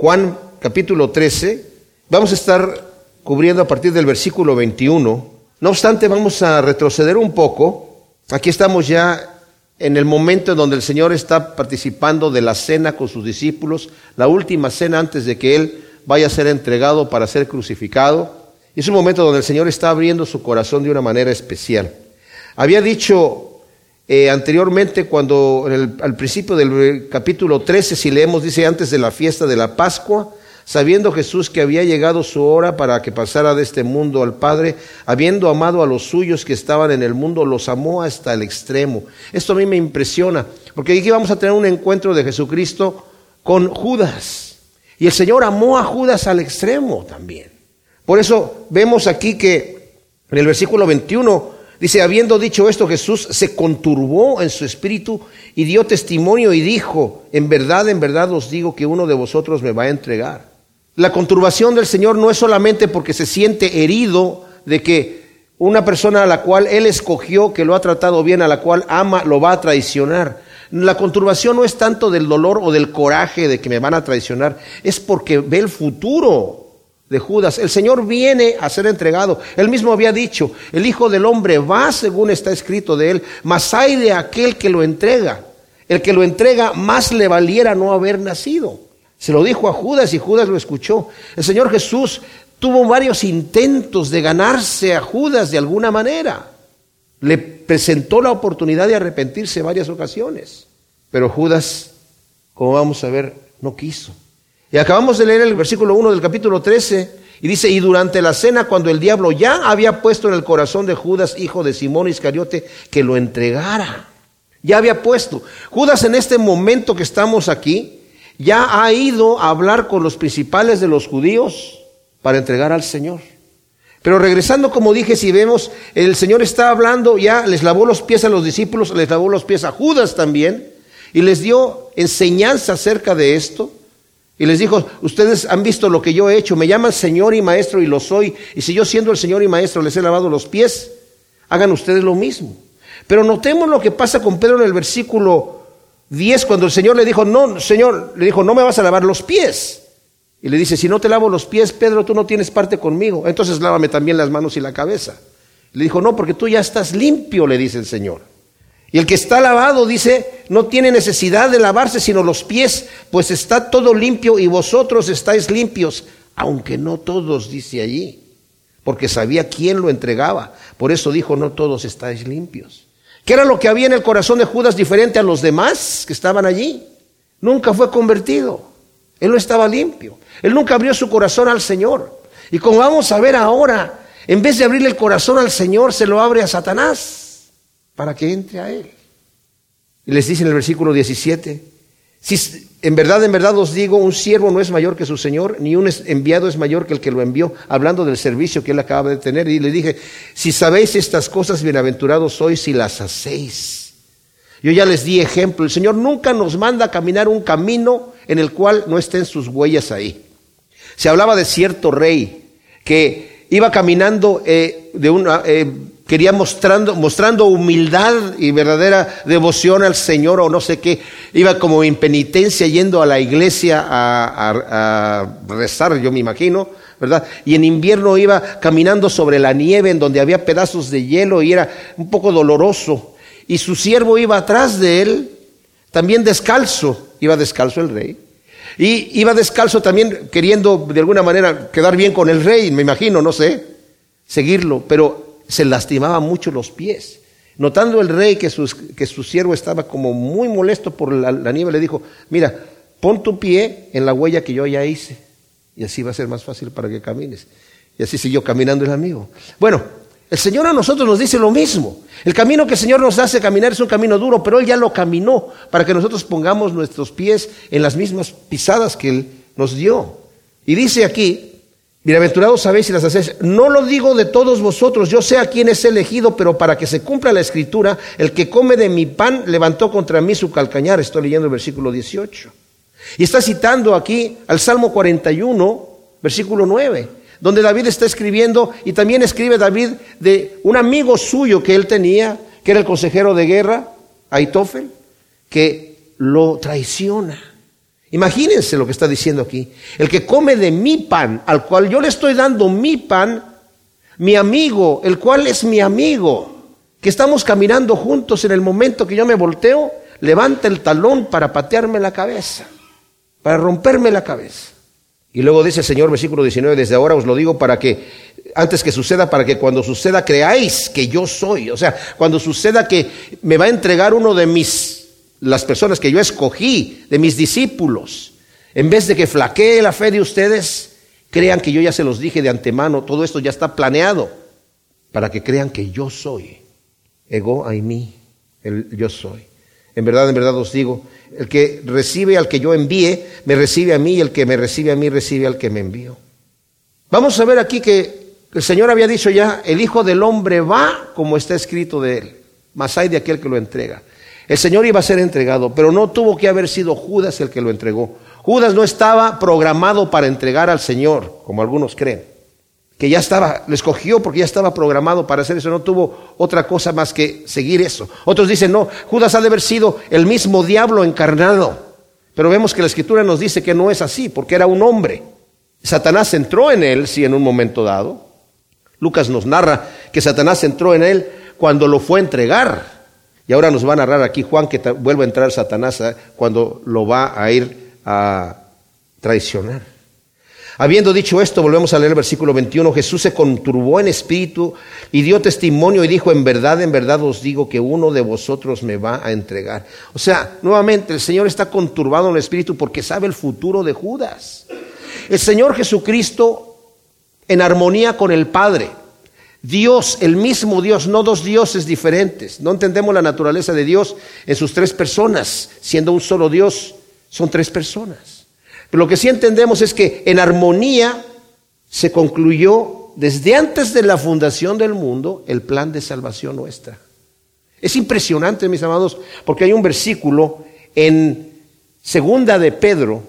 Juan capítulo 13. Vamos a estar cubriendo a partir del versículo 21. No obstante, vamos a retroceder un poco. Aquí estamos ya en el momento en donde el Señor está participando de la cena con sus discípulos, la última cena antes de que Él vaya a ser entregado para ser crucificado. Es un momento donde el Señor está abriendo su corazón de una manera especial. Había dicho eh, anteriormente, cuando al principio del capítulo 13, si leemos, dice antes de la fiesta de la Pascua, sabiendo Jesús que había llegado su hora para que pasara de este mundo al Padre, habiendo amado a los suyos que estaban en el mundo, los amó hasta el extremo. Esto a mí me impresiona, porque aquí vamos a tener un encuentro de Jesucristo con Judas. Y el Señor amó a Judas al extremo también. Por eso vemos aquí que en el versículo 21 dice, habiendo dicho esto, Jesús se conturbó en su espíritu y dio testimonio y dijo, en verdad, en verdad os digo que uno de vosotros me va a entregar. La conturbación del Señor no es solamente porque se siente herido de que una persona a la cual Él escogió, que lo ha tratado bien, a la cual ama, lo va a traicionar. La conturbación no es tanto del dolor o del coraje de que me van a traicionar, es porque ve el futuro de Judas. El Señor viene a ser entregado. Él mismo había dicho, el Hijo del Hombre va según está escrito de Él, mas hay de aquel que lo entrega. El que lo entrega más le valiera no haber nacido. Se lo dijo a Judas y Judas lo escuchó. El Señor Jesús tuvo varios intentos de ganarse a Judas de alguna manera. Le presentó la oportunidad de arrepentirse varias ocasiones. Pero Judas, como vamos a ver, no quiso. Y acabamos de leer el versículo 1 del capítulo 13 y dice, y durante la cena cuando el diablo ya había puesto en el corazón de Judas, hijo de Simón Iscariote, que lo entregara. Ya había puesto. Judas en este momento que estamos aquí, ya ha ido a hablar con los principales de los judíos para entregar al Señor. Pero regresando, como dije, si vemos, el Señor está hablando, ya les lavó los pies a los discípulos, les lavó los pies a Judas también, y les dio enseñanza acerca de esto. Y les dijo, ustedes han visto lo que yo he hecho, me llaman Señor y Maestro y lo soy, y si yo siendo el Señor y Maestro les he lavado los pies, hagan ustedes lo mismo. Pero notemos lo que pasa con Pedro en el versículo 10 cuando el Señor le dijo, no, Señor, le dijo, no me vas a lavar los pies. Y le dice, si no te lavo los pies, Pedro, tú no tienes parte conmigo. Entonces lávame también las manos y la cabeza. Le dijo, no, porque tú ya estás limpio, le dice el Señor. Y el que está lavado, dice, no tiene necesidad de lavarse sino los pies, pues está todo limpio y vosotros estáis limpios, aunque no todos, dice allí, porque sabía quién lo entregaba. Por eso dijo, no todos estáis limpios. ¿Qué era lo que había en el corazón de Judas diferente a los demás que estaban allí? Nunca fue convertido. Él no estaba limpio. Él nunca abrió su corazón al Señor. Y como vamos a ver ahora, en vez de abrirle el corazón al Señor, se lo abre a Satanás para que entre a Él. Y les dice en el versículo 17, si en verdad, en verdad os digo, un siervo no es mayor que su señor, ni un enviado es mayor que el que lo envió, hablando del servicio que él acaba de tener. Y le dije, si sabéis estas cosas, bienaventurados sois si las hacéis. Yo ya les di ejemplo, el Señor nunca nos manda a caminar un camino en el cual no estén sus huellas ahí. Se hablaba de cierto rey que iba caminando eh, de una... Eh, quería mostrando, mostrando humildad y verdadera devoción al Señor o no sé qué, iba como en penitencia yendo a la iglesia a, rezar, yo me imagino, ¿verdad? Y en invierno iba caminando sobre la nieve en donde había pedazos de hielo y era un poco doloroso. Y su siervo iba atrás de él, también descalzo, iba descalzo el rey. Y iba descalzo también queriendo de alguna manera quedar bien con el rey, me imagino, no sé, seguirlo, pero se lastimaba mucho los pies. Notando el rey que, que su siervo estaba como muy molesto por la, nieve, le dijo, mira, pon tu pie en la huella que yo ya hice y así va a ser más fácil para que camines. Y así siguió caminando el amigo. Bueno, el Señor a nosotros nos dice lo mismo. El camino que el Señor nos hace caminar es un camino duro, pero Él ya lo caminó para que nosotros pongamos nuestros pies en las mismas pisadas que Él nos dio. Y dice aquí, Bienaventurados sabéis si las hacéis. No lo digo de todos vosotros, yo sé a quién es elegido, pero para que se cumpla la escritura, el que come de mi pan levantó contra mí su calcañar. Estoy leyendo el versículo 18. Y está citando aquí al Salmo 41, versículo 9, donde David está escribiendo, y también escribe David de un amigo suyo que él tenía, que era el consejero de guerra, Aitofel, que lo traiciona. Imagínense lo que está diciendo aquí. El que come de mi pan, al cual yo le estoy dando mi pan, mi amigo, el cual es mi amigo, que estamos caminando juntos en el momento que yo me volteo, levanta el talón para patearme la cabeza, para romperme la cabeza. Y luego dice el Señor, versículo 19, desde ahora os lo digo para que, antes que suceda, para que cuando suceda creáis que yo soy. O sea, cuando suceda que me va a entregar uno de mis las personas que yo escogí, de mis discípulos, en vez de que flaquee la fe de ustedes, crean que yo ya se los dije de antemano, todo esto ya está planeado, para que crean que yo soy. Ego a mí, el yo soy. En verdad, en verdad os digo, el que recibe al que yo envíe, me recibe a mí, y el que me recibe a mí, recibe al que me envió. Vamos a ver aquí que el Señor había dicho ya, el Hijo del Hombre va como está escrito de él, mas hay de aquel que lo entrega. El Señor iba a ser entregado, pero no tuvo que haber sido Judas el que lo entregó. Judas no estaba programado para entregar al Señor, como algunos creen. Que ya estaba, lo escogió porque ya estaba programado para hacer eso, no tuvo otra cosa más que seguir eso. Otros dicen, no, Judas ha de haber sido el mismo diablo encarnado. Pero vemos que la escritura nos dice que no es así, porque era un hombre. Satanás entró en él, sí, en un momento dado. Lucas nos narra que Satanás entró en él cuando lo fue a entregar. Y ahora nos va a narrar aquí Juan que vuelve a entrar Satanás ¿eh? cuando lo va a ir a traicionar. Habiendo dicho esto, volvemos a leer el versículo 21, Jesús se conturbó en espíritu y dio testimonio y dijo, en verdad, en verdad os digo que uno de vosotros me va a entregar. O sea, nuevamente el Señor está conturbado en el espíritu porque sabe el futuro de Judas. El Señor Jesucristo en armonía con el Padre Dios, el mismo Dios, no dos dioses diferentes. No entendemos la naturaleza de Dios en sus tres personas, siendo un solo Dios, son tres personas. Pero lo que sí entendemos es que en armonía se concluyó desde antes de la fundación del mundo el plan de salvación nuestra. Es impresionante, mis amados, porque hay un versículo en segunda de Pedro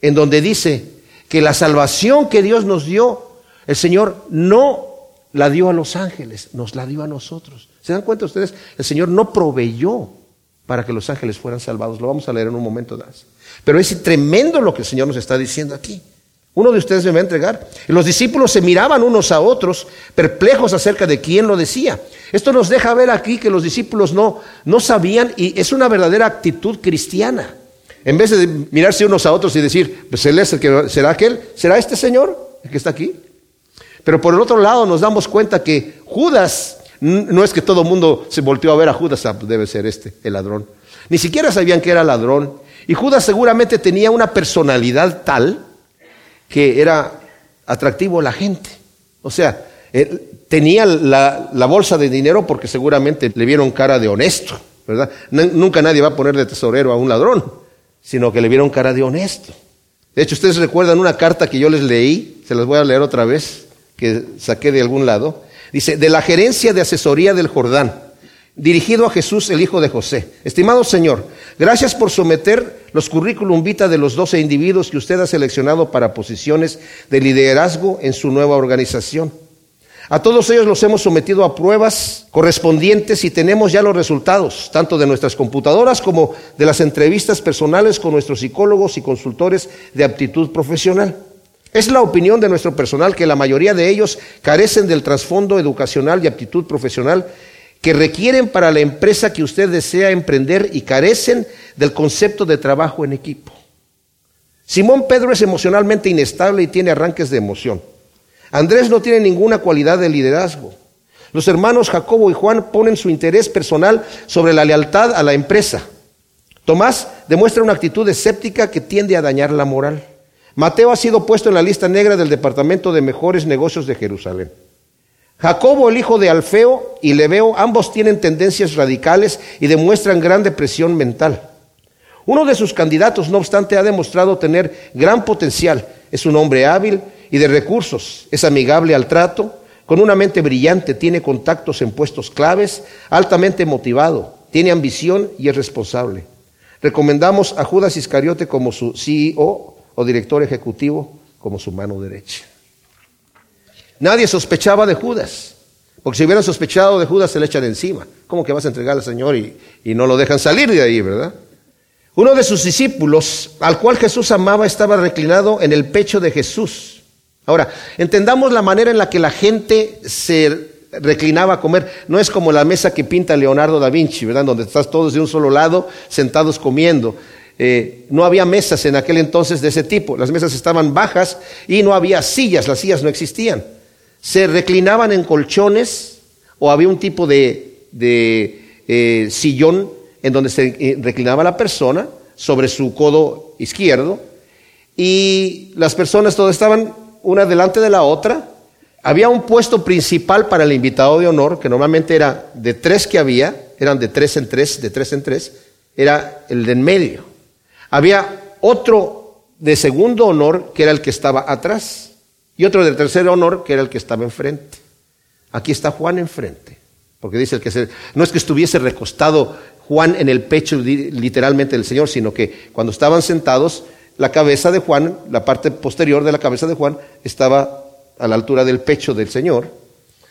en donde dice que la salvación que Dios nos dio, el Señor no la dio a los ángeles, nos la dio a nosotros. ¿Se dan cuenta ustedes? El Señor no proveyó para que los ángeles fueran salvados. Lo vamos a leer en un momento más. Pero es tremendo lo que el Señor nos está diciendo aquí. Uno de ustedes me va a entregar. Los discípulos se miraban unos a otros, perplejos acerca de quién lo decía. Esto nos deja ver aquí que los discípulos no, no sabían y es una verdadera actitud cristiana. En vez de mirarse unos a otros y decir, pues él es el que será aquel, será este señor el que está aquí. Pero por el otro lado nos damos cuenta que Judas, no es que todo el mundo se volteó a ver a Judas, ah, pues debe ser este, el ladrón. Ni siquiera sabían que era ladrón. Y Judas seguramente tenía una personalidad tal que era atractivo a la gente. O sea, tenía la, la, bolsa de dinero porque seguramente le vieron cara de honesto, ¿verdad? nunca nadie va a poner de tesorero a un ladrón, sino que le vieron cara de honesto. De hecho, ustedes recuerdan una carta que yo les leí, se las voy a leer otra vez, que saqué de algún lado, dice, de la gerencia de asesoría del Jordán, dirigido a Jesús, el hijo de José. Estimado Señor, gracias por someter los currículum vita de los doce individuos que usted ha seleccionado para posiciones de liderazgo en su nueva organización. A todos ellos los hemos sometido a pruebas correspondientes y tenemos ya los resultados, tanto de nuestras computadoras como de las entrevistas personales con nuestros psicólogos y consultores de aptitud profesional. Es la opinión de nuestro personal que la mayoría de ellos carecen del trasfondo educacional y aptitud profesional que requieren para la empresa que usted desea emprender y carecen del concepto de trabajo en equipo. Simón Pedro es emocionalmente inestable y tiene arranques de emoción. Andrés no tiene ninguna cualidad de liderazgo. Los hermanos Jacobo y Juan ponen su interés personal sobre la lealtad a la empresa. Tomás demuestra una actitud escéptica que tiende a dañar la moral. Mateo ha sido puesto en la lista negra del Departamento de Mejores Negocios de Jerusalén. Jacobo, el hijo de Alfeo, y Leveo, ambos tienen tendencias radicales y demuestran gran depresión mental. Uno de sus candidatos, no obstante, ha demostrado tener gran potencial. Es un hombre hábil y de recursos, es amigable al trato, con una mente brillante, tiene contactos en puestos claves, altamente motivado, tiene ambición y es responsable. Recomendamos a Judas Iscariote como su CEO o director ejecutivo como su mano derecha. Nadie sospechaba de Judas, porque si hubieran sospechado de Judas se le echan encima. ¿Cómo que vas a entregar al Señor y, y no lo dejan salir de ahí, verdad? Uno de sus discípulos, al cual Jesús amaba, estaba reclinado en el pecho de Jesús. Ahora, entendamos la manera en la que la gente se reclinaba a comer. No es como la mesa que pinta Leonardo da Vinci, ¿verdad? Donde estás todos de un solo lado, sentados comiendo. Eh, no había mesas en aquel entonces de ese tipo. Las mesas estaban bajas y no había sillas. Las sillas no existían. Se reclinaban en colchones o había un tipo de, eh, sillón en donde se eh, reclinaba la persona sobre su codo izquierdo y las personas todas estaban una delante de la otra. Había un puesto principal para el invitado de honor, que normalmente era de tres que había, eran de tres en tres, de tres en tres, era el de en medio. Había otro de segundo honor, que era el que estaba atrás, y otro de tercer honor, que era el que estaba enfrente. Aquí está Juan enfrente, porque dice el que se, no es que estuviese recostado Juan en el pecho literalmente del Señor, sino que cuando estaban sentados, la cabeza de Juan, la parte posterior de la cabeza de Juan, estaba a la altura del pecho del Señor,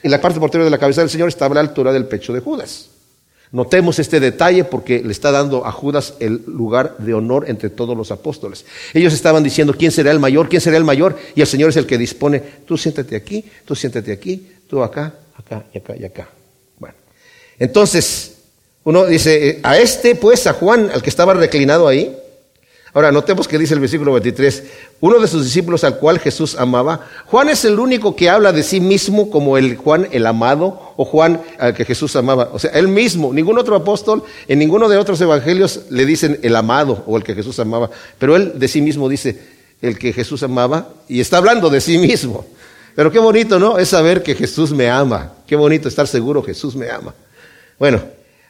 y la parte posterior de la cabeza del Señor estaba a la altura del pecho de Judas. Notemos este detalle porque le está dando a Judas el lugar de honor entre todos los apóstoles. Ellos estaban diciendo, ¿quién será el mayor? ¿Quién será el mayor? Y el Señor es el que dispone, tú siéntate aquí, tú siéntate aquí, tú acá, acá y acá y acá. Bueno, entonces, uno dice, eh, a este, pues, a Juan, al que estaba reclinado ahí. Ahora, notemos que dice el versículo 23, uno de sus discípulos al cual Jesús amaba. Juan es el único que habla de sí mismo como el Juan el amado o Juan al que Jesús amaba. O sea, él mismo, ningún otro apóstol, en ninguno de otros evangelios le dicen el amado o el que Jesús amaba. Pero él de sí mismo dice el que Jesús amaba y está hablando de sí mismo. Pero qué bonito, ¿no? Es saber que Jesús me ama. Qué bonito estar seguro Jesús me ama. Bueno,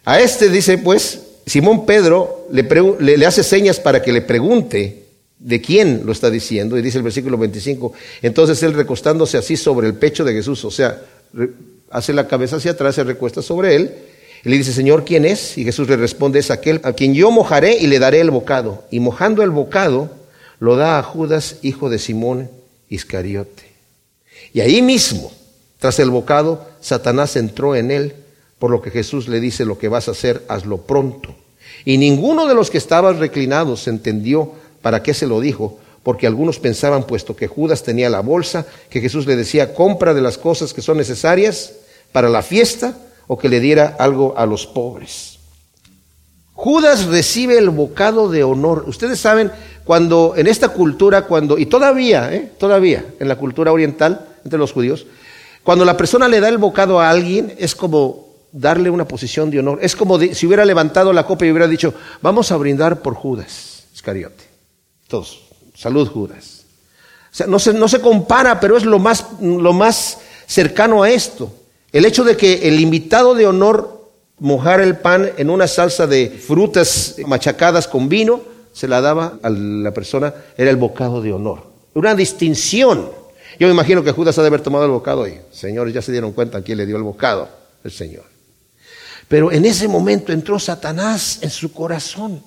a este dice, pues, Simón Pedro le, hace señas para que le pregunte de quién lo está diciendo, y dice el versículo 25, entonces él recostándose así sobre el pecho de Jesús, o sea, hace la cabeza hacia atrás, se recuesta sobre él, y le dice, Señor, ¿quién es? Y Jesús le responde, es aquel a quien yo mojaré y le daré el bocado. Y mojando el bocado, lo da a Judas, hijo de Simón Iscariote. Y ahí mismo, tras el bocado, Satanás entró en él por lo que Jesús le dice, lo que vas a hacer, hazlo pronto. Y ninguno de los que estaban reclinados entendió para qué se lo dijo, porque algunos pensaban, puesto que Judas tenía la bolsa, que Jesús le decía, compra de las cosas que son necesarias para la fiesta, o que le diera algo a los pobres. Judas recibe el bocado de honor. Ustedes saben, cuando en esta cultura, cuando, y todavía, ¿eh? todavía, en la cultura oriental, entre los judíos, cuando la persona le da el bocado a alguien, es como darle una posición de honor. Es como si hubiera levantado la copa y hubiera dicho, vamos a brindar por Judas Iscariote. Todos, salud Judas. O sea, no se, no se compara, pero es lo más, lo más cercano a esto. El hecho de que el invitado de honor mojara el pan en una salsa de frutas machacadas con vino, se la daba a la persona, era el bocado de honor. Una distinción. Yo me imagino que Judas ha de haber tomado el bocado y, señores, ya se dieron cuenta a quién le dio el bocado, el Señor. Pero en ese momento entró Satanás en su corazón.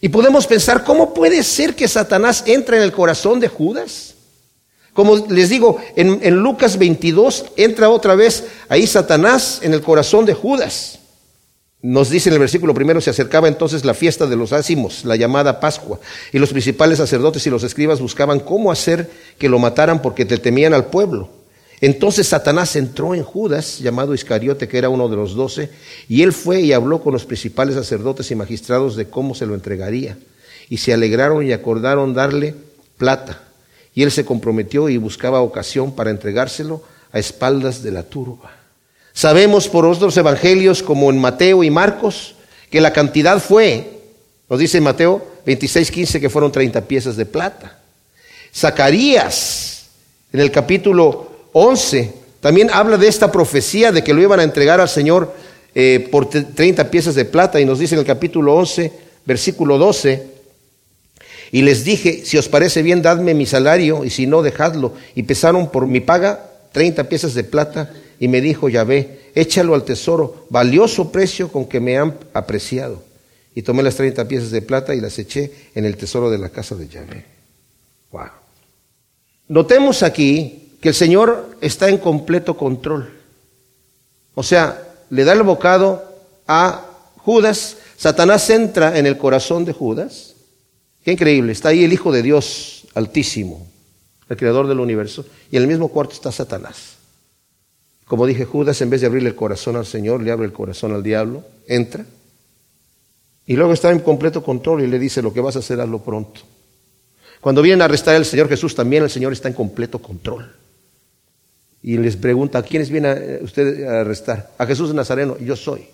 Y podemos pensar, ¿cómo puede ser que Satanás entre en el corazón de Judas? Como les digo, en, Lucas 22 entra otra vez ahí Satanás en el corazón de Judas. Nos dice en el versículo primero, se acercaba entonces la fiesta de los ácimos, la llamada Pascua, y los principales sacerdotes y los escribas buscaban cómo hacer que lo mataran porque te temían al pueblo. Entonces Satanás entró en Judas, llamado Iscariote, que era uno de los doce, y él fue y habló con los principales sacerdotes y magistrados de cómo se lo entregaría. Y se alegraron y acordaron darle plata. Y él se comprometió y buscaba ocasión para entregárselo a espaldas de la turba. Sabemos por otros evangelios, como en Mateo y Marcos, que la cantidad fue, nos dice Mateo 26, 15, que fueron 30 piezas de plata. Zacarías, en el capítulo 11 también habla de esta profecía de que lo iban a entregar al Señor eh, por 30 piezas de plata y nos dice en el capítulo 11, versículo 12, y les dije, si os parece bien, dadme mi salario y si no, dejadlo. Y pesaron por mi paga 30 piezas de plata y me dijo Yahvé, échalo al tesoro, valioso precio con que me han apreciado. Y tomé las 30 piezas de plata y las eché en el tesoro de la casa de Yahvé. Wow. Notemos aquí que el Señor está en completo control. O sea, le da el bocado a Judas, Satanás entra en el corazón de Judas. Qué increíble, está ahí el Hijo de Dios altísimo, el creador del universo, y en el mismo cuarto está Satanás. Como dije, Judas en vez de abrirle el corazón al Señor, le abre el corazón al diablo, entra, y luego está en completo control y le dice, lo que vas a hacer, hazlo pronto. Cuando vienen a arrestar al Señor Jesús, también el Señor está en completo control. Y les pregunta, ¿a quiénes viene usted a arrestar? A Jesús de Nazareno, yo soy.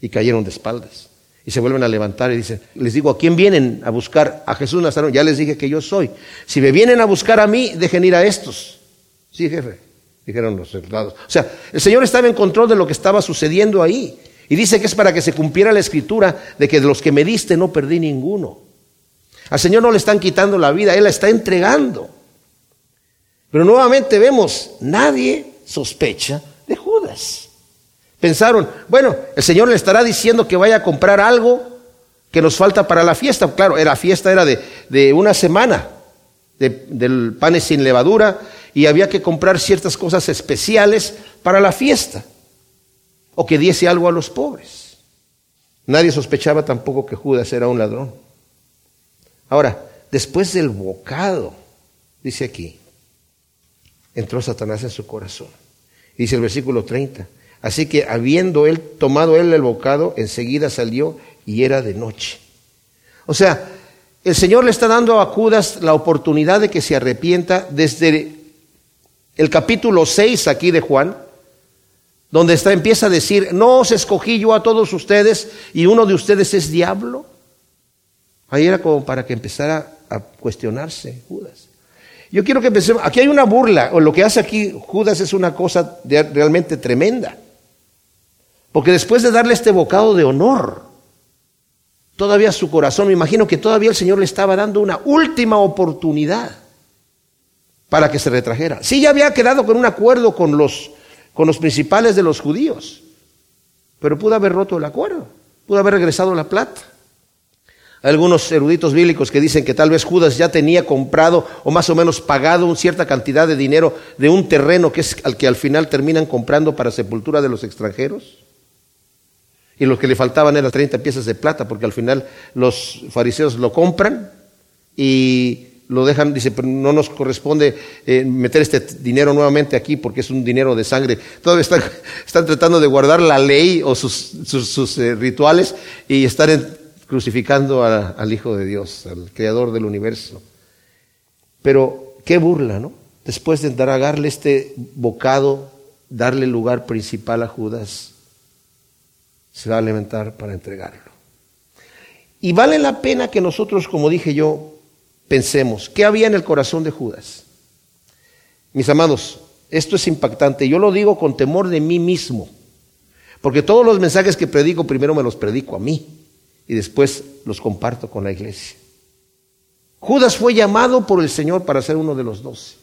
Y cayeron de espaldas. Y se vuelven a levantar y dicen, les digo, ¿a quién vienen a buscar? A Jesús Nazareno. Ya les dije que yo soy. Si me vienen a buscar a mí, dejen ir a estos. Sí, jefe, dijeron los soldados. O sea, el Señor estaba en control de lo que estaba sucediendo ahí. Y dice que es para que se cumpliera la escritura de que de los que me diste no perdí ninguno. Al Señor no le están quitando la vida, Él la está entregando. Pero nuevamente vemos, nadie sospecha de Judas. Pensaron, bueno, el Señor le estará diciendo que vaya a comprar algo que nos falta para la fiesta. Claro, la fiesta era de, una semana del panes sin levadura y había que comprar ciertas cosas especiales para la fiesta o que diese algo a los pobres. Nadie sospechaba tampoco que Judas era un ladrón. Ahora, después del bocado, dice aquí, entró Satanás en su corazón. Dice el versículo 30. Así que habiendo él tomado él el bocado, enseguida salió y era de noche. O sea, el Señor le está dando a Judas la oportunidad de que se arrepienta desde el capítulo 6 aquí de Juan, donde está, empieza a decir, no os escogí yo a todos ustedes y uno de ustedes es diablo. Ahí era como para que empezara a cuestionarse Judas. Yo quiero que pensemos, aquí hay una burla, o lo que hace aquí Judas es una cosa realmente tremenda. Porque después de darle este bocado de honor, todavía su corazón, me imagino que todavía el Señor le estaba dando una última oportunidad para que se retrajera. Sí, ya había quedado con un acuerdo con los, con los principales de los judíos, pero pudo haber roto el acuerdo, pudo haber regresado la plata. Hay algunos eruditos bíblicos que dicen que tal vez Judas ya tenía comprado o más o menos pagado una cierta cantidad de dinero de un terreno que es al que al final terminan comprando para sepultura de los extranjeros. Y lo que le faltaban eran 30 piezas de plata, porque al final los fariseos lo compran y lo dejan, dice, pero no nos corresponde eh, meter este dinero nuevamente aquí porque es un dinero de sangre. Todavía están, están tratando de guardar la ley o sus, eh, rituales y estar crucificando al Hijo de Dios, al Creador del universo. Pero qué burla, ¿no? Después de darle este bocado, darle lugar principal a Judas, se va a alimentar para entregarlo. Y vale la pena que nosotros, como dije yo, pensemos, ¿qué había en el corazón de Judas? Mis amados, esto es impactante. Yo lo digo con temor de mí mismo, porque todos los mensajes que predico primero me los predico a mí y después los comparto con la iglesia. Judas fue llamado por el Señor para ser uno de los doce.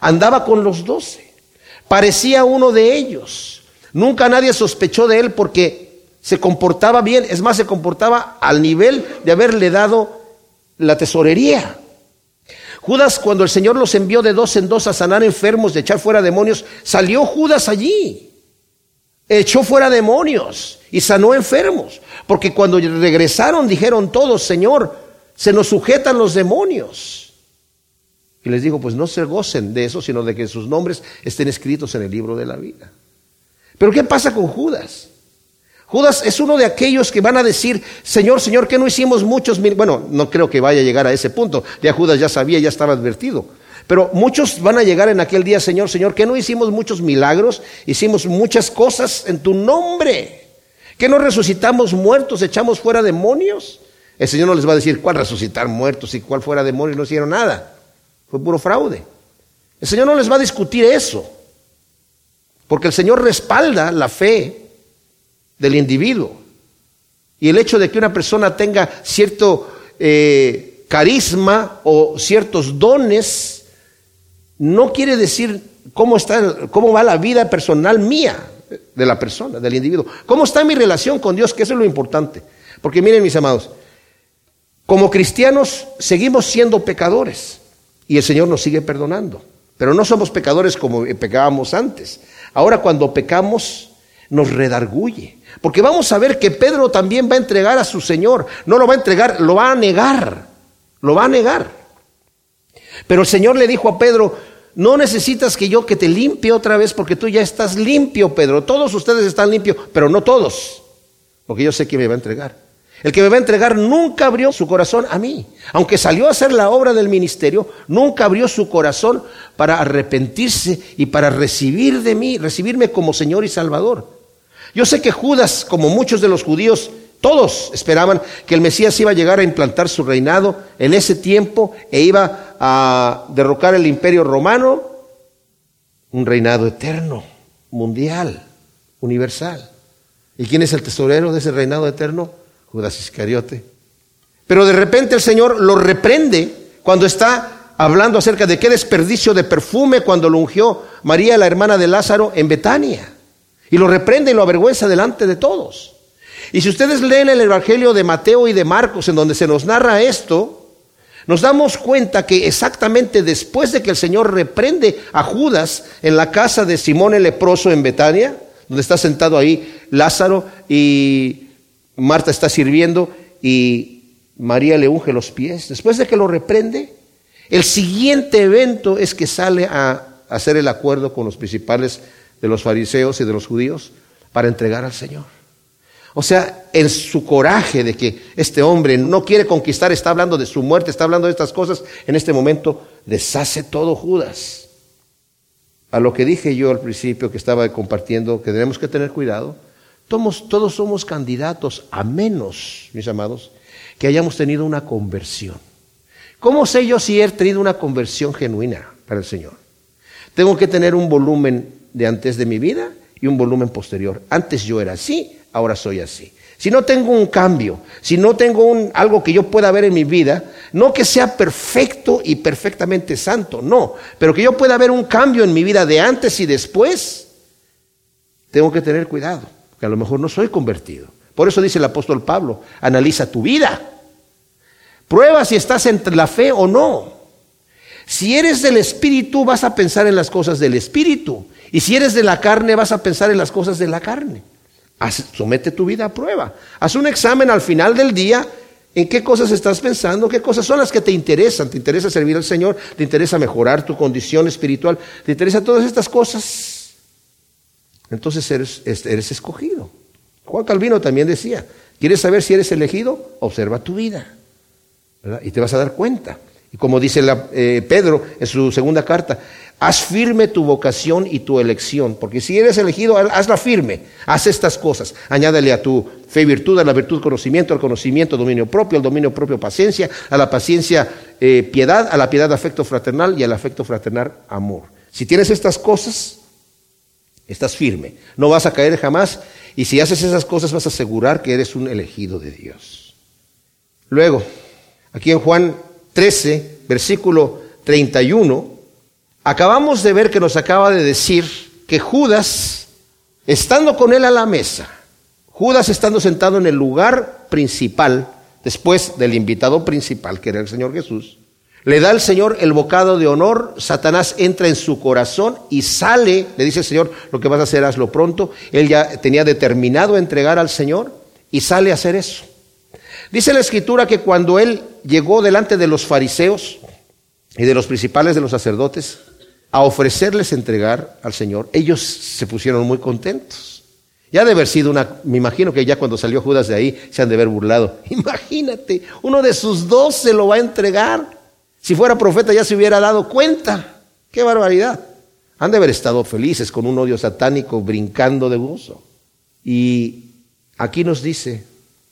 Andaba con los doce. Parecía uno de ellos. Nunca nadie sospechó de él porque se comportaba bien. Es más, se comportaba al nivel de haberle dado la tesorería. Judas, cuando el Señor los envió de dos en dos a sanar enfermos, de echar fuera demonios, salió Judas allí. Echó fuera demonios y sanó enfermos. Porque cuando regresaron dijeron todos, Señor, se nos sujetan los demonios. Y les digo, pues no se gocen de eso, sino de que sus nombres estén escritos en el libro de la vida. Pero ¿qué pasa con Judas? Judas es uno de aquellos que van a decir, Señor, Señor, que no hicimos muchos mil... Bueno, no creo que vaya a llegar a ese punto. Ya Judas ya sabía, ya estaba advertido. Pero muchos van a llegar en aquel día, Señor, Señor, que no hicimos muchos milagros, hicimos muchas cosas en tu nombre. Que no resucitamos muertos, echamos fuera demonios. El Señor no les va a decir cuál resucitar muertos y cuál fuera demonios, no hicieron nada. Fue puro fraude. El Señor no les va a discutir eso. Porque el Señor respalda la fe del individuo. Y el hecho de que una persona tenga cierto eh, carisma o ciertos dones no quiere decir cómo, está, cómo va la vida personal mía de la persona, del individuo. ¿Cómo está mi relación con Dios? Que eso es lo importante. Porque miren mis amados, como cristianos seguimos siendo pecadores y el Señor nos sigue perdonando. Pero no somos pecadores como pecábamos antes. Ahora cuando pecamos nos redarguye, Porque vamos a ver que Pedro también va a entregar a su Señor. No lo va a entregar, lo va a negar. Lo va a negar. Pero el Señor le dijo a Pedro, no necesitas que yo que te limpie otra vez porque tú ya estás limpio, Pedro. Todos ustedes están limpios, pero no todos. Porque yo sé que me va a entregar. El que me va a entregar nunca abrió su corazón a mí. Aunque salió a hacer la obra del ministerio, nunca abrió su corazón para arrepentirse y para recibir de mí, recibirme como Señor y Salvador. Yo sé que Judas, como muchos de los judíos, todos esperaban que el Mesías iba a llegar a implantar su reinado en ese tiempo e iba a derrocar el imperio romano, un reinado eterno, mundial, universal. ¿Y quién es el tesorero de ese reinado eterno? Judas Iscariote. Pero de repente el Señor lo reprende cuando está hablando acerca de qué desperdicio de perfume cuando lo ungió María, la hermana de Lázaro, en Betania. Y lo reprende y lo avergüenza delante de todos. Y si ustedes leen el Evangelio de Mateo y de Marcos, en donde se nos narra esto, nos damos cuenta que exactamente después de que el Señor reprende a Judas en la casa de Simón el leproso en Betania, donde está sentado ahí Lázaro y Marta está sirviendo y María le unge los pies. Después de que lo reprende, el siguiente evento es que sale a hacer el acuerdo con los principales de los fariseos y de los judíos para entregar al Señor. O sea, en su coraje de que este hombre no quiere conquistar, está hablando de su muerte, está hablando de estas cosas, en este momento deshace todo Judas. A lo que dije yo al principio que estaba compartiendo, que tenemos que tener cuidado, todos, todos somos candidatos, a menos, mis amados, que hayamos tenido una conversión. ¿Cómo sé yo si he tenido una conversión genuina para el Señor? Tengo que tener un volumen de antes de mi vida y un volumen posterior. Antes yo era así, ahora soy así. Si no tengo un cambio, si no tengo algo que yo pueda ver en mi vida, no que sea perfecto y perfectamente santo, no, pero que yo pueda ver un cambio en mi vida de antes y después, tengo que tener cuidado, que a lo mejor no soy convertido. Por eso dice el apóstol Pablo, analiza tu vida, prueba si estás entre la fe o no. Si eres del Espíritu, vas a pensar en las cosas del Espíritu. Y si eres de la carne, vas a pensar en las cosas de la carne somete tu vida a prueba. Haz un examen al final del día en qué cosas estás pensando, qué cosas son las que te interesan. ¿Te interesa servir al Señor? ¿Te interesa mejorar tu condición espiritual? ¿Te interesa todas estas cosas? Entonces eres, eres escogido. Juan Calvino también decía, ¿quieres saber si eres elegido? Observa tu vida. Y te vas a dar cuenta. Y como dice eh, Pedro en su segunda carta, haz firme tu vocación y tu elección, porque si eres elegido, hazla firme, haz estas cosas. Añádale a tu fe virtud, a la virtud conocimiento, al conocimiento dominio propio, al dominio propio paciencia, a la paciencia eh, piedad, a la piedad afecto fraternal y al afecto fraternal amor. Si tienes estas cosas, estás firme, no vas a caer jamás y si haces esas cosas vas a asegurar que eres un elegido de Dios. Luego, aquí en Juan 13, versículo 31, acabamos de ver que nos acaba de decir que Judas, estando con él a la mesa, Judas estando sentado en el lugar principal, después del invitado principal, que era el Señor Jesús, le da al Señor el bocado de honor, Satanás entra en su corazón y sale, le dice el Señor, lo que vas a hacer, hazlo pronto. Él ya tenía determinado entregar al Señor y sale a hacer eso. Dice la escritura que cuando él llegó delante de los fariseos y de los principales de los sacerdotes a ofrecerles entregar al Señor, ellos se pusieron muy contentos. Ya de haber sido una, me imagino que ya cuando salió Judas de ahí se han de haber burlado. Imagínate, uno de sus dos se lo va a entregar. Si fuera profeta ya se hubiera dado cuenta. Qué barbaridad. Han de haber estado felices con un odio satánico brincando de gozo. Y aquí nos dice,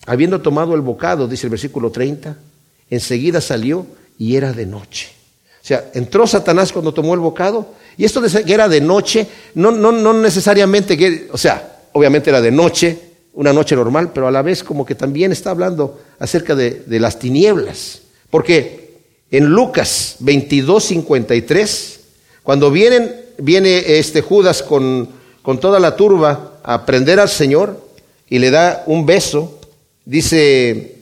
Habiendo tomado el bocado, dice el versículo 30, enseguida salió y era de noche. Sea, entró Satanás cuando tomó el bocado, y esto de que era de noche, no, no, no necesariamente, que, o sea, obviamente era de noche, una noche normal, pero a la vez como que también está hablando acerca de, las tinieblas. Porque en Lucas 22, 53, cuando viene este Judas con, con toda la turba a prender al Señor y le da un beso, Dice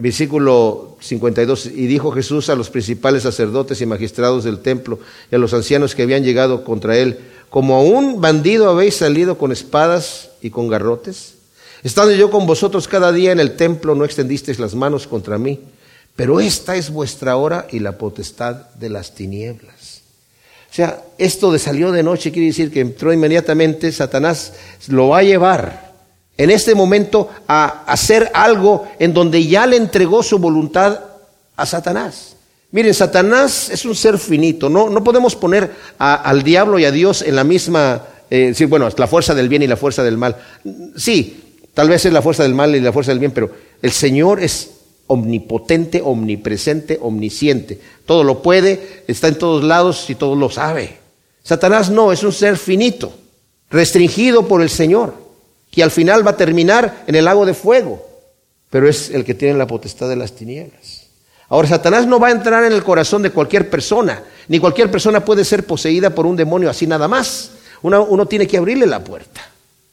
versículo 52, y dijo Jesús a los principales sacerdotes y magistrados del templo y a los ancianos que habían llegado contra él, como a un bandido habéis salido con espadas y con garrotes. Estando yo con vosotros cada día en el templo, no extendisteis las manos contra mí, pero esta es vuestra hora y la potestad de las tinieblas. O sea, esto de salió de noche quiere decir que entró inmediatamente, Satanás lo va a llevar en este momento a hacer algo en donde ya le entregó su voluntad a Satanás. Miren, Satanás es un ser finito, no, no podemos poner al diablo y a Dios en la misma, eh, sí, bueno, la fuerza del bien y la fuerza del mal. Sí, Tal vez es la fuerza del mal y la fuerza del bien, pero el Señor es omnipotente, omnipresente, omnisciente. Todo lo puede, está en todos lados y todo lo sabe. Satanás no, es un ser finito, restringido por el Señor, que al final va a terminar en el lago de fuego, pero es el que tiene la potestad de las tinieblas. Ahora, Satanás no va a entrar en el corazón de cualquier persona, ni cualquier persona puede ser poseída por un demonio así nada más. Uno, tiene que abrirle la puerta.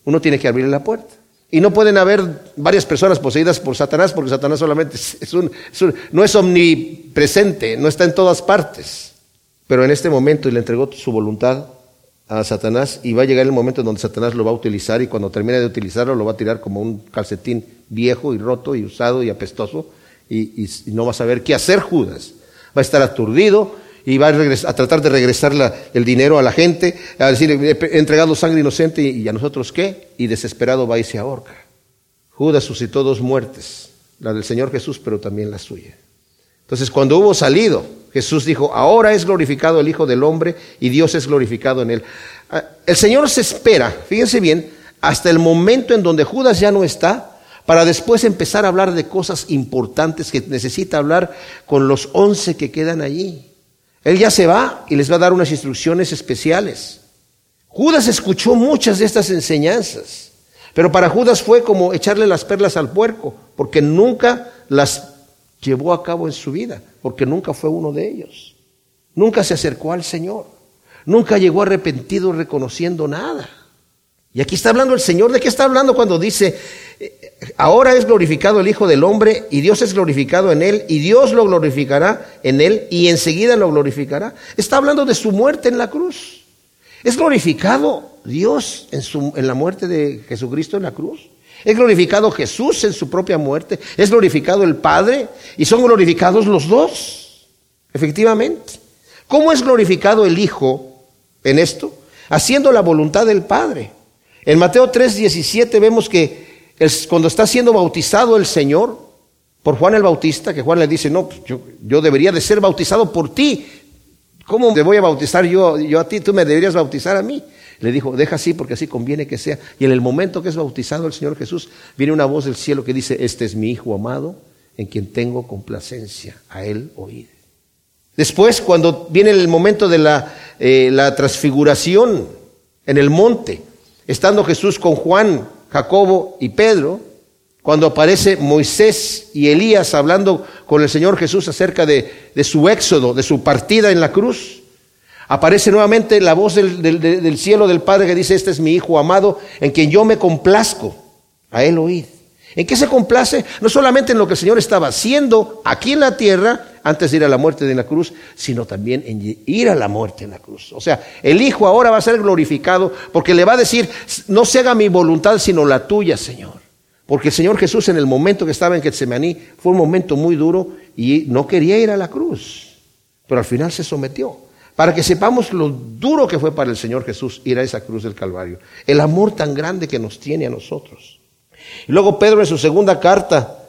Uno tiene que abrirle la puerta. Y no pueden haber varias personas poseídas por Satanás porque Satanás solamente es un, no es omnipresente, no está en todas partes. Pero en este momento le entregó su voluntad a Satanás y va a llegar el momento en donde Satanás lo va a utilizar y cuando termine de utilizarlo lo va a tirar como un calcetín viejo y roto y usado y apestoso y, y no va a saber qué hacer Judas. Va a estar aturdido y va a, tratar de regresar el dinero a la gente, a decir, he entregado sangre inocente y, a nosotros qué, y desesperado va y se ahorca. Judas suscitó dos muertes, la del Señor Jesús, pero también la suya. Entonces, cuando hubo salido, Jesús dijo, ahora es glorificado el Hijo del Hombre y Dios es glorificado en él. Ah, el Señor se espera, fíjense bien, hasta el momento en donde Judas ya no está, para después empezar a hablar de cosas importantes que necesita hablar con los once que quedan allí. Él ya se va y les va a dar unas instrucciones especiales. Judas escuchó muchas de estas enseñanzas, pero para Judas fue como echarle las perlas al puerco, porque nunca las llevó a cabo en su vida, porque nunca fue uno de ellos. Nunca se acercó al Señor, nunca llegó arrepentido reconociendo nada. Y aquí está hablando el Señor, ¿de qué está hablando cuando dice, ahora es glorificado el Hijo del Hombre y Dios es glorificado en él y Dios lo glorificará en él y enseguida lo glorificará. Está hablando de su muerte en la cruz. ¿Es glorificado Dios en, su, en la muerte de Jesucristo en la cruz? ¿Es glorificado Jesús en su propia muerte? ¿Es glorificado el Padre? ¿Y son glorificados los dos? Efectivamente. ¿Cómo es glorificado el Hijo en esto? Haciendo la voluntad del Padre. En Mateo 3:17 vemos que cuando está siendo bautizado el Señor por Juan el Bautista, que Juan le dice, no, pues yo, debería de ser bautizado por ti. ¿Cómo te voy a bautizar yo, yo a ti? Tú me deberías bautizar a mí. Le dijo, deja así porque así conviene que sea. Y en el momento que es bautizado el Señor Jesús, viene una voz del cielo que dice, este es mi Hijo amado, en quien tengo complacencia, a él oír. Después, cuando viene el momento de la, eh, la transfiguración en el monte, estando Jesús con Juan Jacobo y Pedro, cuando aparece Moisés y Elías hablando con el Señor Jesús acerca de, su éxodo, de su partida en la cruz, aparece nuevamente la voz del, cielo del Padre que dice, este es mi Hijo amado, en quien yo me complazco, a él oíd. ¿En qué se complace? No solamente en lo que el Señor estaba haciendo aquí en la tierra, antes de ir a la muerte de la cruz, sino también en ir a la muerte en la cruz. O sea, el Hijo ahora va a ser glorificado porque le va a decir, no se haga mi voluntad sino la tuya, Señor. Porque el Señor Jesús en el momento que estaba en Getsemaní fue un momento muy duro y no quería ir a la cruz, pero al final se sometió. Para que sepamos lo duro que fue para el Señor Jesús ir a esa cruz del Calvario. El amor tan grande que nos tiene a nosotros. Y luego Pedro en su segunda carta,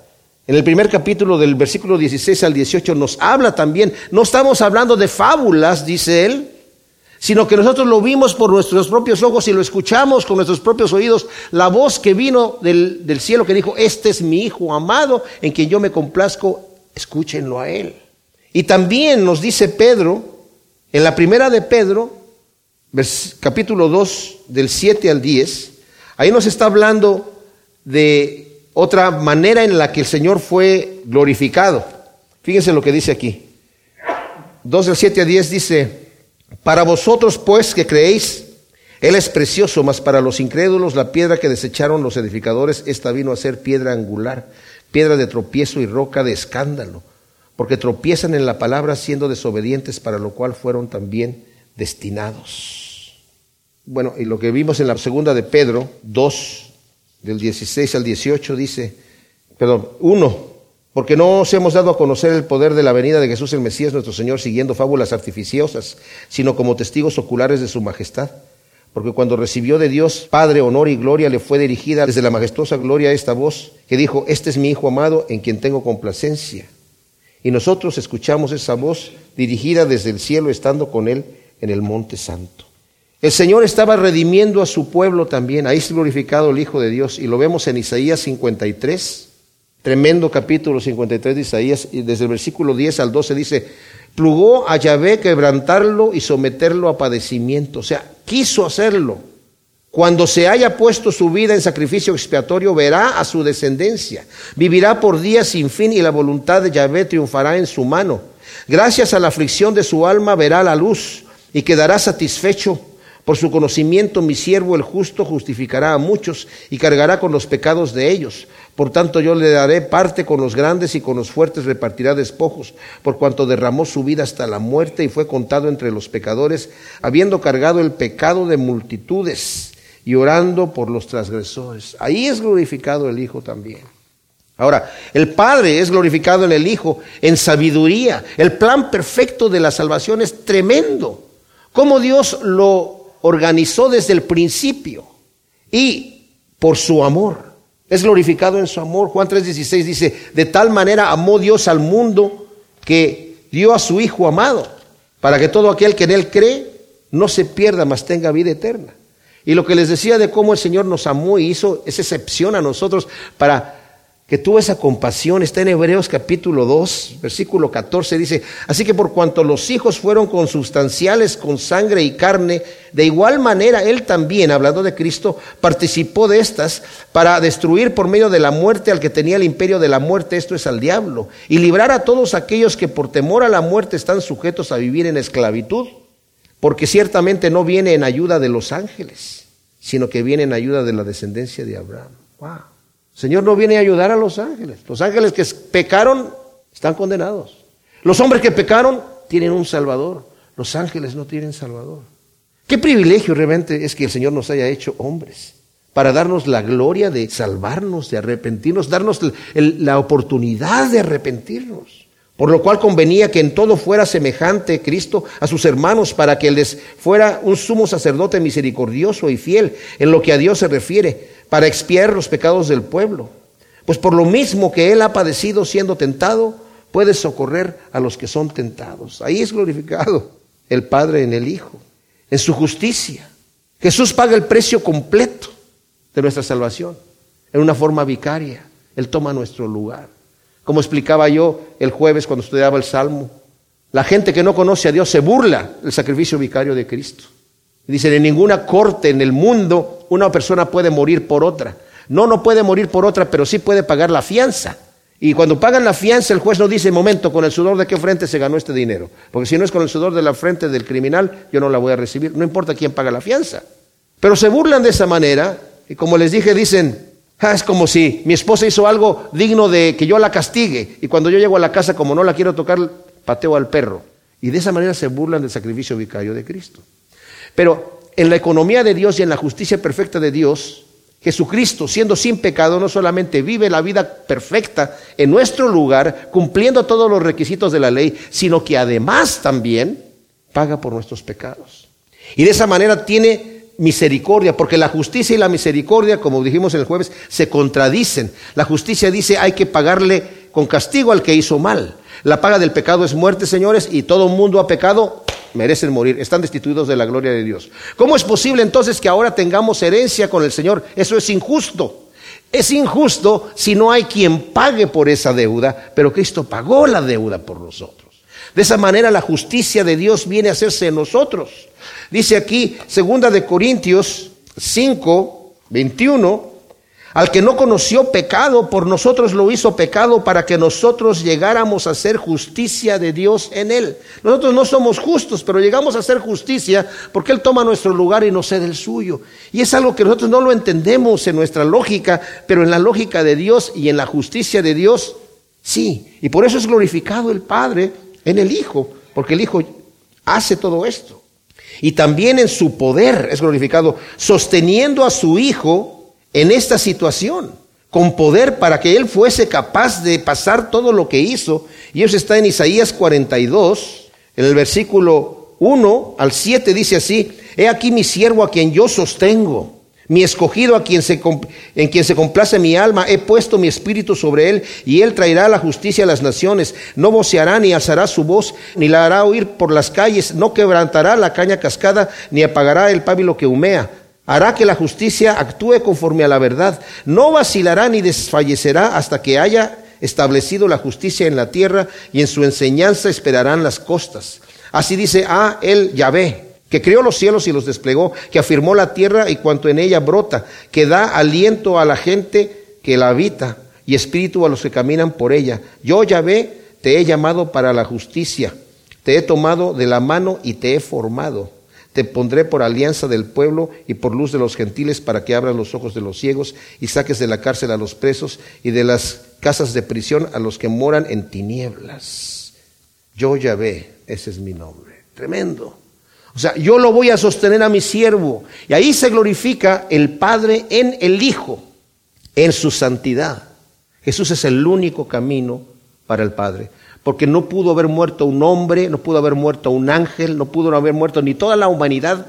en el primer capítulo del versículo 16 al 18, nos habla también, no estamos hablando de fábulas, dice él, sino que nosotros lo vimos por nuestros propios ojos y lo escuchamos con nuestros propios oídos, la voz que vino del, del cielo que dijo, este es mi Hijo amado, en quien yo me complazco, escúchenlo a él. Y también nos dice Pedro, en la primera de Pedro, capítulo 2, del 7 al 10, ahí nos está hablando de otra manera en la que el Señor fue glorificado. Fíjense lo que dice aquí. 2 del 7 a 10 dice, para vosotros pues que creéis, Él es precioso, mas para los incrédulos la piedra que desecharon los edificadores, esta vino a ser piedra angular, piedra de tropiezo y roca de escándalo, porque tropiezan en la palabra siendo desobedientes, para lo cual fueron también destinados. Bueno, y lo que vimos en la segunda de Pedro 2, del 16 al 18 dice, perdón, 1, porque no os hemos dado a conocer el poder de la venida de Jesús el Mesías nuestro Señor siguiendo fábulas artificiosas, sino como testigos oculares de su majestad. Porque cuando recibió de Dios Padre honor y gloria, le fue dirigida desde la majestuosa gloria esta voz que dijo, este es mi Hijo amado en quien tengo complacencia. Y nosotros escuchamos esa voz dirigida desde el cielo estando con Él en el monte santo. El Señor estaba redimiendo a su pueblo también. Ahí es glorificado el Hijo de Dios. Y lo vemos en Isaías 53, Tremendo capítulo 53 de Isaías, y desde el versículo 10 al 12 dice, plugó a Yahvé quebrantarlo y someterlo a padecimiento. O sea, quiso hacerlo. Cuando se haya puesto su vida en sacrificio expiatorio, verá a su descendencia. Vivirá por días sin fin y la voluntad de Yahvé triunfará en su mano. Gracias a la aflicción de su alma verá la luz y quedará satisfecho. Por su conocimiento mi siervo el justo justificará a muchos y cargará con los pecados de ellos. Por tanto yo le daré parte con los grandes y con los fuertes repartirá despojos, por cuanto derramó su vida hasta la muerte y fue contado entre los pecadores, habiendo cargado el pecado de multitudes y orando por los transgresores. Ahí es glorificado el Hijo también. Ahora, el Padre es glorificado en el Hijo en sabiduría. El plan perfecto de la salvación es tremendo. Cómo Dios lo organizó desde el principio y por su amor. Es glorificado en su amor. Juan 3:16 dice, de tal manera amó Dios al mundo que dio a su Hijo amado, para que todo aquel que en Él cree no se pierda, mas tenga vida eterna. Y lo que les decía de cómo el Señor nos amó y hizo esa excepción a nosotros para que tuvo esa compasión, está en Hebreos capítulo 2, versículo 14, dice, así que por cuanto los hijos fueron consubstanciales con sangre y carne, de igual manera él también, hablando de Cristo, participó de estas para destruir por medio de la muerte al que tenía el imperio de la muerte, esto es al diablo, y librar a todos aquellos que por temor a la muerte están sujetos a vivir en esclavitud, porque ciertamente no viene en ayuda de los ángeles, sino que viene en ayuda de la descendencia de Abraham. Wow. Señor no viene a ayudar a los ángeles. Los ángeles que pecaron están condenados. Los hombres que pecaron tienen un Salvador. Los ángeles no tienen Salvador. Qué privilegio realmente es que el Señor nos haya hecho hombres para darnos la gloria de salvarnos, de arrepentirnos, darnos la oportunidad de arrepentirnos. Por lo cual convenía que en todo fuera semejante Cristo a sus hermanos para que les fuera un sumo sacerdote misericordioso y fiel en lo que a Dios se refiere, para expiar los pecados del pueblo. Pues por lo mismo que Él ha padecido siendo tentado, puede socorrer a los que son tentados. Ahí es glorificado el Padre en el Hijo, en su justicia. Jesús paga el precio completo de nuestra salvación en una forma vicaria. Él toma nuestro lugar. Como explicaba yo el jueves cuando estudiaba el Salmo, la gente que no conoce a Dios se burla del sacrificio vicario de Cristo. Dicen, en ninguna corte en el mundo una persona puede morir por otra. No, no puede morir por otra, pero sí puede pagar la fianza. Y cuando pagan la fianza, el juez no dice, momento, ¿con el sudor de qué frente se ganó este dinero? Porque si no es con el sudor de la frente del criminal, yo no la voy a recibir. No importa quién paga la fianza. Pero se burlan de esa manera y como les dije, dicen, es como si mi esposa hizo algo digno de que yo la castigue y cuando yo llego a la casa como no la quiero tocar, pateo al perro. Y de esa manera se burlan del sacrificio vicario de Cristo. Pero en la economía de Dios y en la justicia perfecta de Dios, Jesucristo, siendo sin pecado, no solamente vive la vida perfecta en nuestro lugar, cumpliendo todos los requisitos de la ley, sino que además también paga por nuestros pecados. Y de esa manera tiene misericordia, porque la justicia y la misericordia, como dijimos el jueves, se contradicen. La justicia dice hay que pagarle con castigo al que hizo mal. La paga del pecado es muerte, señores, y todo mundo ha pecado, merecen morir, están destituidos de la gloria de Dios. ¿Cómo es posible entonces que ahora tengamos herencia con el Señor? Eso es injusto. Es injusto si no hay quien pague por esa deuda, pero Cristo pagó la deuda por nosotros. De esa manera la justicia de Dios viene a hacerse en nosotros. Dice aquí, segunda de Corintios 5, 21, al que no conoció pecado, por nosotros lo hizo pecado para que nosotros llegáramos a ser justicia de Dios en él. Nosotros no somos justos, pero llegamos a ser justicia porque Él toma nuestro lugar y nos cede el suyo. Y es algo que nosotros no lo entendemos en nuestra lógica, pero en la lógica de Dios y en la justicia de Dios, sí. Y por eso es glorificado el Padre en el Hijo, porque el Hijo hace todo esto y también en su poder es glorificado, sosteniendo a su Hijo en esta situación, con poder para que él fuese capaz de pasar todo lo que hizo. Y eso está en Isaías 42, en el versículo 1 al 7 dice así, he aquí mi siervo a quien yo sostengo mi escogido a quien en quien se complace mi alma, he puesto mi espíritu sobre él y él traerá la justicia a las naciones. No voceará ni alzará su voz, ni la hará oír por las calles, no quebrantará la caña cascada, ni apagará el pábilo que humea. Hará que la justicia actúe conforme a la verdad. No vacilará ni desfallecerá hasta que haya establecido la justicia en la tierra y en su enseñanza esperarán las costas. Así dice, ah, él Yahvé que creó los cielos y los desplegó, que afirmó la tierra y cuanto en ella brota, que da aliento a la gente que la habita y espíritu a los que caminan por ella. Yo, Yahvé, te he llamado para la justicia, te he tomado de la mano y te he formado. Te pondré por alianza del pueblo y por luz de los gentiles para que abras los ojos de los ciegos y saques de la cárcel a los presos y de las casas de prisión a los que moran en tinieblas. Yo, Yahvé, ese es mi nombre. Tremendo. O sea, yo lo voy a sostener a mi siervo. Y ahí se glorifica el Padre en el Hijo, en su santidad. Jesús es el único camino para el Padre. Porque no pudo haber muerto un hombre, no pudo haber muerto un ángel, no pudo haber muerto ni toda la humanidad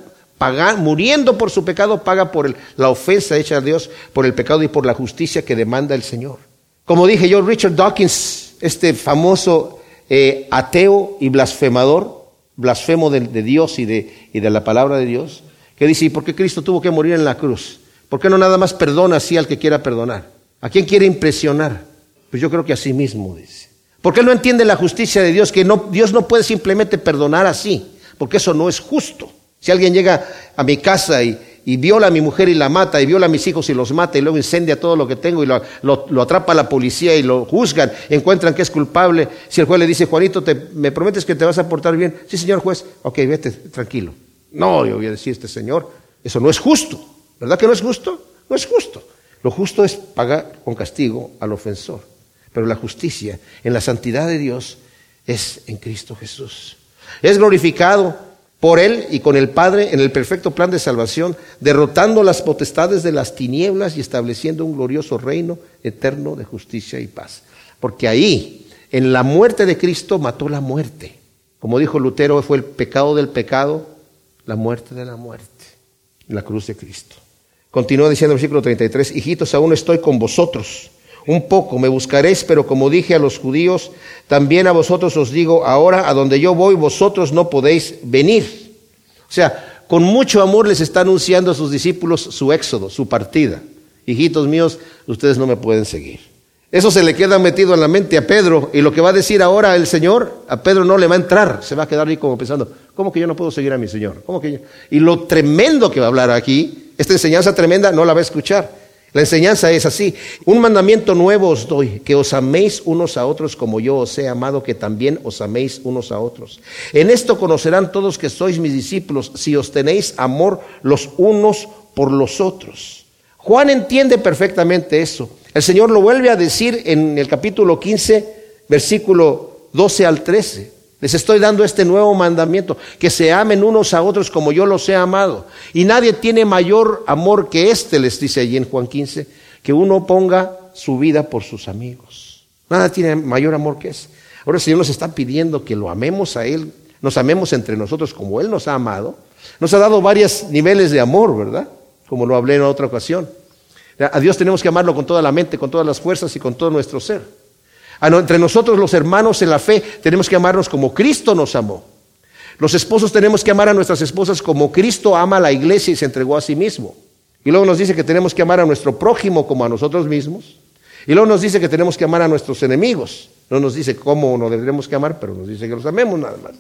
muriendo por su pecado, paga por la ofensa hecha a Dios, por el pecado y por la justicia que demanda el Señor. Como dije yo, Richard Dawkins, este famoso eh, ateo y blasfemador, blasfemo de, Dios y de, y de la palabra de Dios, que dice, ¿y por qué Cristo tuvo que morir en la cruz? ¿Por qué no nada más perdona así al que quiera perdonar? ¿A quién quiere impresionar? Pues yo creo que a sí mismo, dice. ¿Por qué no entiende la justicia de Dios? Que no, Dios no puede simplemente perdonar así, porque eso no es justo. Si alguien llega a mi casa y, y viola a mi mujer y la mata, y viola a mis hijos y los mata, y luego incendia todo lo que tengo, y lo, atrapa la policía y lo juzgan, encuentran que es culpable. Si el juez le dice, Juanito, te, ¿me prometes que te vas a portar bien? Sí, señor juez, ok, vete, tranquilo. No, yo voy a decir, este señor, eso no es justo. ¿Verdad que no es justo? No es justo. Lo justo es pagar con castigo al ofensor. Pero la justicia en la santidad de Dios es en Cristo Jesús. Es glorificado por Él y con el Padre en el perfecto plan de salvación, derrotando las potestades de las tinieblas y estableciendo un glorioso reino eterno de justicia y paz. Porque ahí, en la muerte de Cristo, mató la muerte. Como dijo Lutero, fue el pecado del pecado, la muerte de la muerte, la cruz de Cristo. Continúa diciendo el versículo 33, hijitos, aún estoy con vosotros un poco, me buscaréis, pero como dije a los judíos, también a vosotros os digo, ahora a donde yo voy, vosotros no podéis venir. O sea, con mucho amor les está anunciando a sus discípulos su éxodo, su partida. Hijitos míos, ustedes no me pueden seguir. Eso se le queda metido en la mente a Pedro y lo que va a decir ahora el Señor, a Pedro no le va a entrar, se va a quedar ahí como pensando, ¿cómo que yo no puedo seguir a mi Señor? ¿Cómo que yo? Y lo tremendo que va a hablar aquí, esta enseñanza tremenda no la va a escuchar. La enseñanza es así. Un mandamiento nuevo os doy, que os améis unos a otros como yo os he amado, que también os améis unos a otros. En esto conocerán todos que sois mis discípulos, si os tenéis amor los unos por los otros. Juan entiende perfectamente eso. El Señor lo vuelve a decir en el capítulo 15, versículo 12 al 13. Les estoy dando este nuevo mandamiento, que se amen unos a otros como yo los he amado. Y nadie tiene mayor amor que este, les dice allí en Juan 15, que uno ponga su vida por sus amigos. Nada tiene mayor amor que ese. Ahora el Señor nos está pidiendo que lo amemos a Él, nos amemos entre nosotros como Él nos ha amado. Nos ha dado varios niveles de amor, ¿verdad? Como lo hablé en otra ocasión. A Dios tenemos que amarlo con toda la mente, con todas las fuerzas y con todo nuestro ser. Entre nosotros los hermanos en la fe tenemos que amarnos como Cristo nos amó. Los esposos tenemos que amar a nuestras esposas como Cristo ama a la iglesia y se entregó a sí mismo. Y luego nos dice que tenemos que amar a nuestro prójimo como a nosotros mismos. Y luego nos dice que tenemos que amar a nuestros enemigos. No nos dice cómo nos deberemos que amar, pero nos dice que los amemos nada más.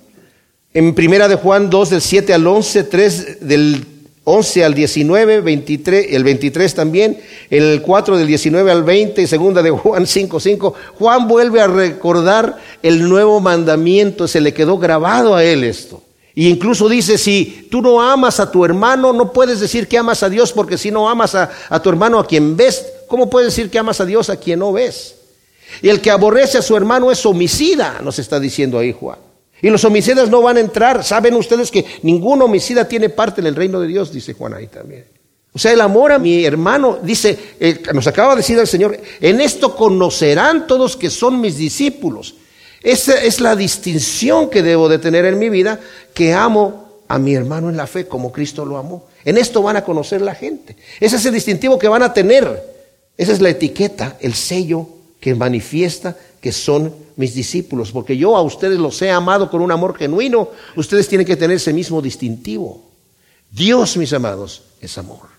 En primera de Juan 2 del 7 al 11, 3 del 11 al 19, 23, el 23 también, el 4 del 19 al 20, segunda de Juan 5, 5. Juan vuelve a recordar el nuevo mandamiento, se le quedó grabado a él esto. Y incluso dice, si tú no amas a tu hermano, no puedes decir que amas a Dios, porque si no amas a, a tu hermano a quien ves, ¿cómo puedes decir que amas a Dios a quien no ves? Y el que aborrece a su hermano es homicida, nos está diciendo ahí Juan. Y los homicidas no van a entrar. Saben ustedes que ningún homicida tiene parte en el reino de Dios, dice Juan ahí también. O sea, el amor a mi hermano, dice, eh, nos acaba de decir el Señor, en esto conocerán todos que son mis discípulos. Esa es la distinción que debo de tener en mi vida, que amo a mi hermano en la fe como Cristo lo amó. En esto van a conocer la gente. Ese es el distintivo que van a tener. Esa es la etiqueta, el sello que manifiesta que son mis discípulos, porque yo a ustedes los he amado con un amor genuino, ustedes tienen que tener ese mismo distintivo. Dios, mis amados, es amor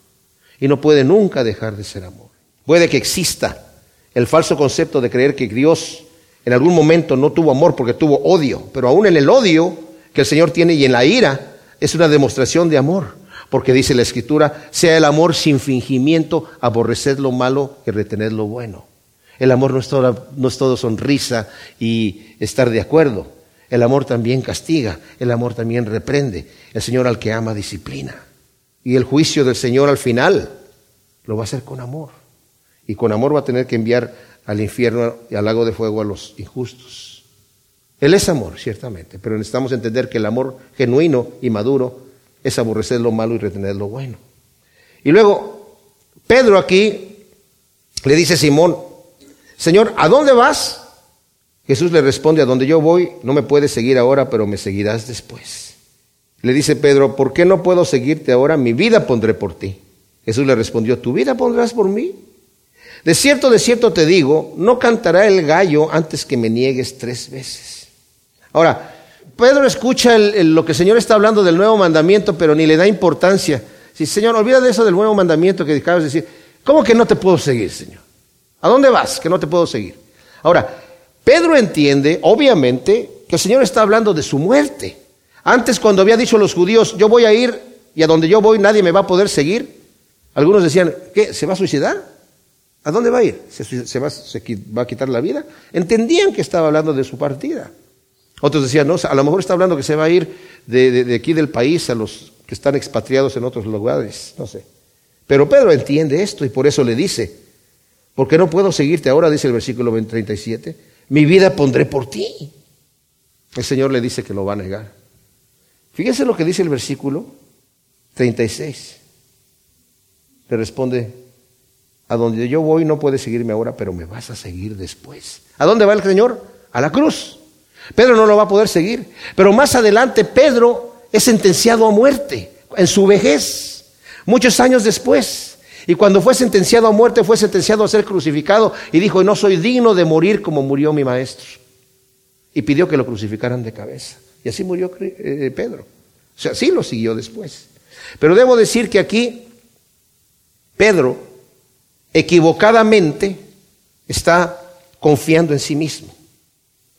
y no puede nunca dejar de ser amor. Puede que exista el falso concepto de creer que Dios en algún momento no tuvo amor porque tuvo odio, pero aún en el odio que el Señor tiene y en la ira es una demostración de amor, porque dice la Escritura, sea el amor sin fingimiento, aborrecer lo malo y retener lo bueno. El amor no es, todo, sonrisa y estar de acuerdo. El amor también castiga, el amor también reprende. El Señor al que ama disciplina. Y el juicio del Señor al final lo va a hacer con amor. Y con amor va a tener que enviar al infierno y al lago de fuego a los injustos. Él es amor, ciertamente, pero necesitamos entender que el amor genuino y maduro es aborrecer lo malo y retener lo bueno. Y luego, Pedro aquí le dice a Simón, Señor, ¿a dónde vas? Jesús le responde, a donde yo voy, no me puedes seguir ahora, pero me seguirás después. Le dice Pedro, ¿por qué no puedo seguirte ahora? Mi vida pondré por ti. Jesús le respondió, ¿tu vida pondrás por mí? De cierto, de cierto te digo, no cantará el gallo antes que me niegues tres veces. Ahora, Pedro escucha lo que el Señor está hablando del nuevo mandamiento, pero ni le da importancia. Si, Señor, olvida de eso del nuevo mandamiento que acabas de decir. ¿Cómo que no te puedo seguir, Señor? ¿A dónde vas? Que no te puedo seguir. Ahora, Pedro entiende, obviamente, que el Señor está hablando de su muerte. Antes, cuando había dicho a los judíos, yo voy a ir y a donde yo voy nadie me va a poder seguir, algunos decían, ¿qué? ¿Se va a suicidar? ¿A dónde va a ir? ¿Se, va, a quitar la vida? Entendían que estaba hablando de su partida. Otros decían, no, a lo mejor está hablando que se va a ir de, de aquí del país a los que están expatriados en otros lugares, no sé. Pero Pedro entiende esto y por eso le dice, porque no puedo seguirte ahora, dice el versículo 37. Mi vida pondré por ti. El Señor le dice que lo va a negar. Fíjese lo que dice el versículo 36. Le responde, a donde yo voy no puedes seguirme ahora, pero me vas a seguir después. ¿A dónde va el Señor? A la cruz. Pedro no lo va a poder seguir. Pero más adelante Pedro es sentenciado a muerte en su vejez, muchos años después. Y cuando fue sentenciado a muerte, fue sentenciado a ser crucificado y dijo, no soy digno de morir como murió mi maestro. Y pidió que lo crucificaran de cabeza. Y así murió eh, Pedro. O sea, sí lo siguió después. Pero debo decir que aquí Pedro equivocadamente está confiando en sí mismo,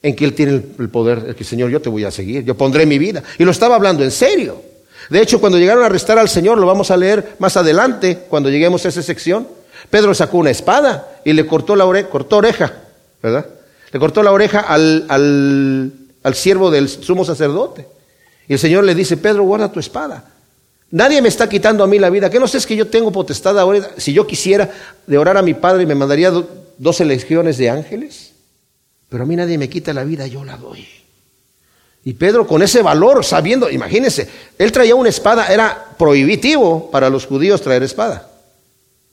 en que él tiene el poder, el que Señor, yo te voy a seguir, yo pondré mi vida. Y lo estaba hablando en serio. De hecho, cuando llegaron a arrestar al Señor, lo vamos a leer más adelante, cuando lleguemos a esa sección, Pedro sacó una espada y le cortó la oreja, cortó oreja, ¿verdad? Le cortó la oreja al, al, al siervo del sumo sacerdote. Y el Señor le dice, Pedro, guarda tu espada. Nadie me está quitando a mí la vida. ¿Qué no sé es que yo tengo potestad ahora? Si yo quisiera de orar a mi Padre, me mandaría doce legiones de ángeles. Pero a mí nadie me quita la vida, yo la doy. Y Pedro con ese valor, sabiendo, imagínense, él traía una espada, era prohibitivo para los judíos traer espada.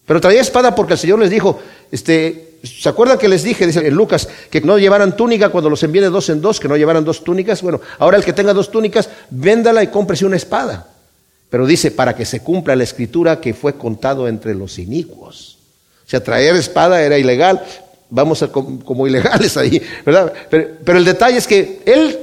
Pero traía espada porque el Señor les dijo, este, ¿se acuerdan que les dije, dice Lucas, que no llevaran túnica cuando los envíe de dos en dos, que no llevaran dos túnicas? Bueno, ahora el que tenga dos túnicas, véndala y cómprese una espada. Pero dice, para que se cumpla la escritura que fue contado entre los inicuos. O sea, traer espada era ilegal, vamos a como, como ilegales ahí, ¿verdad? Pero, pero el detalle es que él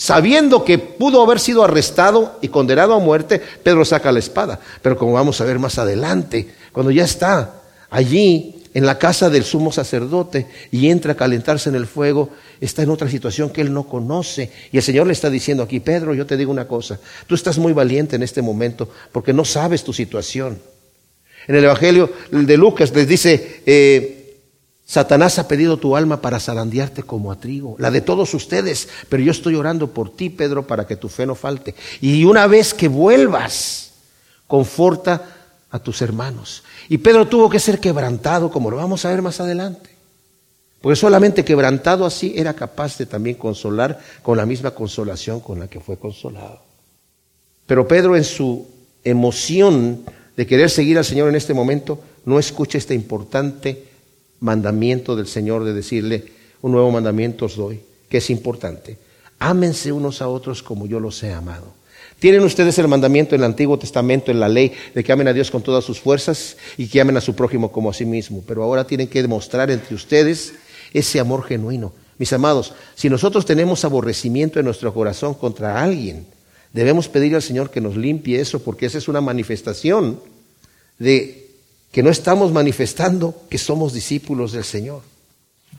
Sabiendo que pudo haber sido arrestado y condenado a muerte, Pedro saca la espada. Pero como vamos a ver más adelante, cuando ya está allí en la casa del sumo sacerdote y entra a calentarse en el fuego, está en otra situación que él no conoce. Y el Señor le está diciendo aquí, Pedro, yo te digo una cosa, tú estás muy valiente en este momento porque no sabes tu situación. En el Evangelio de Lucas les dice, eh, Satanás ha pedido tu alma para zarandearte como a trigo, la de todos ustedes, pero yo estoy orando por ti, Pedro, para que tu fe no falte. Y una vez que vuelvas, conforta a tus hermanos. Y Pedro tuvo que ser quebrantado, como lo vamos a ver más adelante. Porque solamente quebrantado así era capaz de también consolar con la misma consolación con la que fue consolado. Pero Pedro en su emoción de querer seguir al Señor en este momento, no escuche este importante mandamiento del Señor de decirle, un nuevo mandamiento os doy, que es importante. Ámense unos a otros como yo los he amado. Tienen ustedes el mandamiento en el Antiguo Testamento, en la ley, de que amen a Dios con todas sus fuerzas y que amen a su prójimo como a sí mismo. Pero ahora tienen que demostrar entre ustedes ese amor genuino. Mis amados, si nosotros tenemos aborrecimiento en nuestro corazón contra alguien, debemos pedir al Señor que nos limpie eso, porque esa es una manifestación de que no estamos manifestando que somos discípulos del Señor.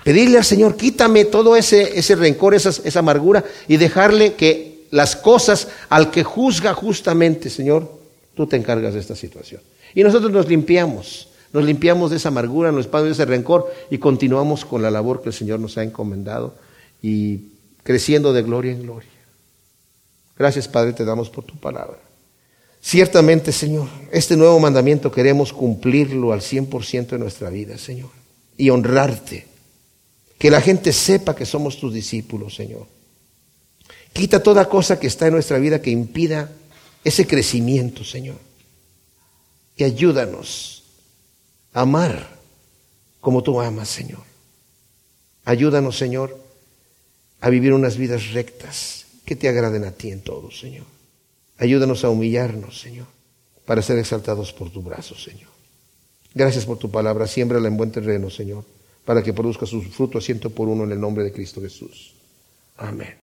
Pedirle al Señor, quítame todo ese, ese rencor, esa, amargura y dejarle que las cosas al que juzga justamente, Señor, tú te encargas de esta situación. Y nosotros nos limpiamos, nos limpiamos de esa amargura, nos limpiamos de ese rencor y continuamos con la labor que el Señor nos ha encomendado y creciendo de gloria en gloria. Gracias, Padre, te damos por tu palabra. Ciertamente, Señor, este nuevo mandamiento queremos cumplirlo al 100% de nuestra vida, Señor, y honrarte que la gente sepa que somos tus discípulos, Señor. Quita toda cosa que está en nuestra vida que impida ese crecimiento, Señor. Y ayúdanos a amar como tú amas, Señor. Ayúdanos, Señor, a vivir unas vidas rectas que te agraden a ti en todo, Señor. Ayúdanos a humillarnos, Señor, para ser exaltados por tu brazo, Señor. Gracias por tu palabra. Siémbrala en buen terreno, Señor para que produzca sus frutos ciento por uno en el nombre de Cristo Jesús. Amén.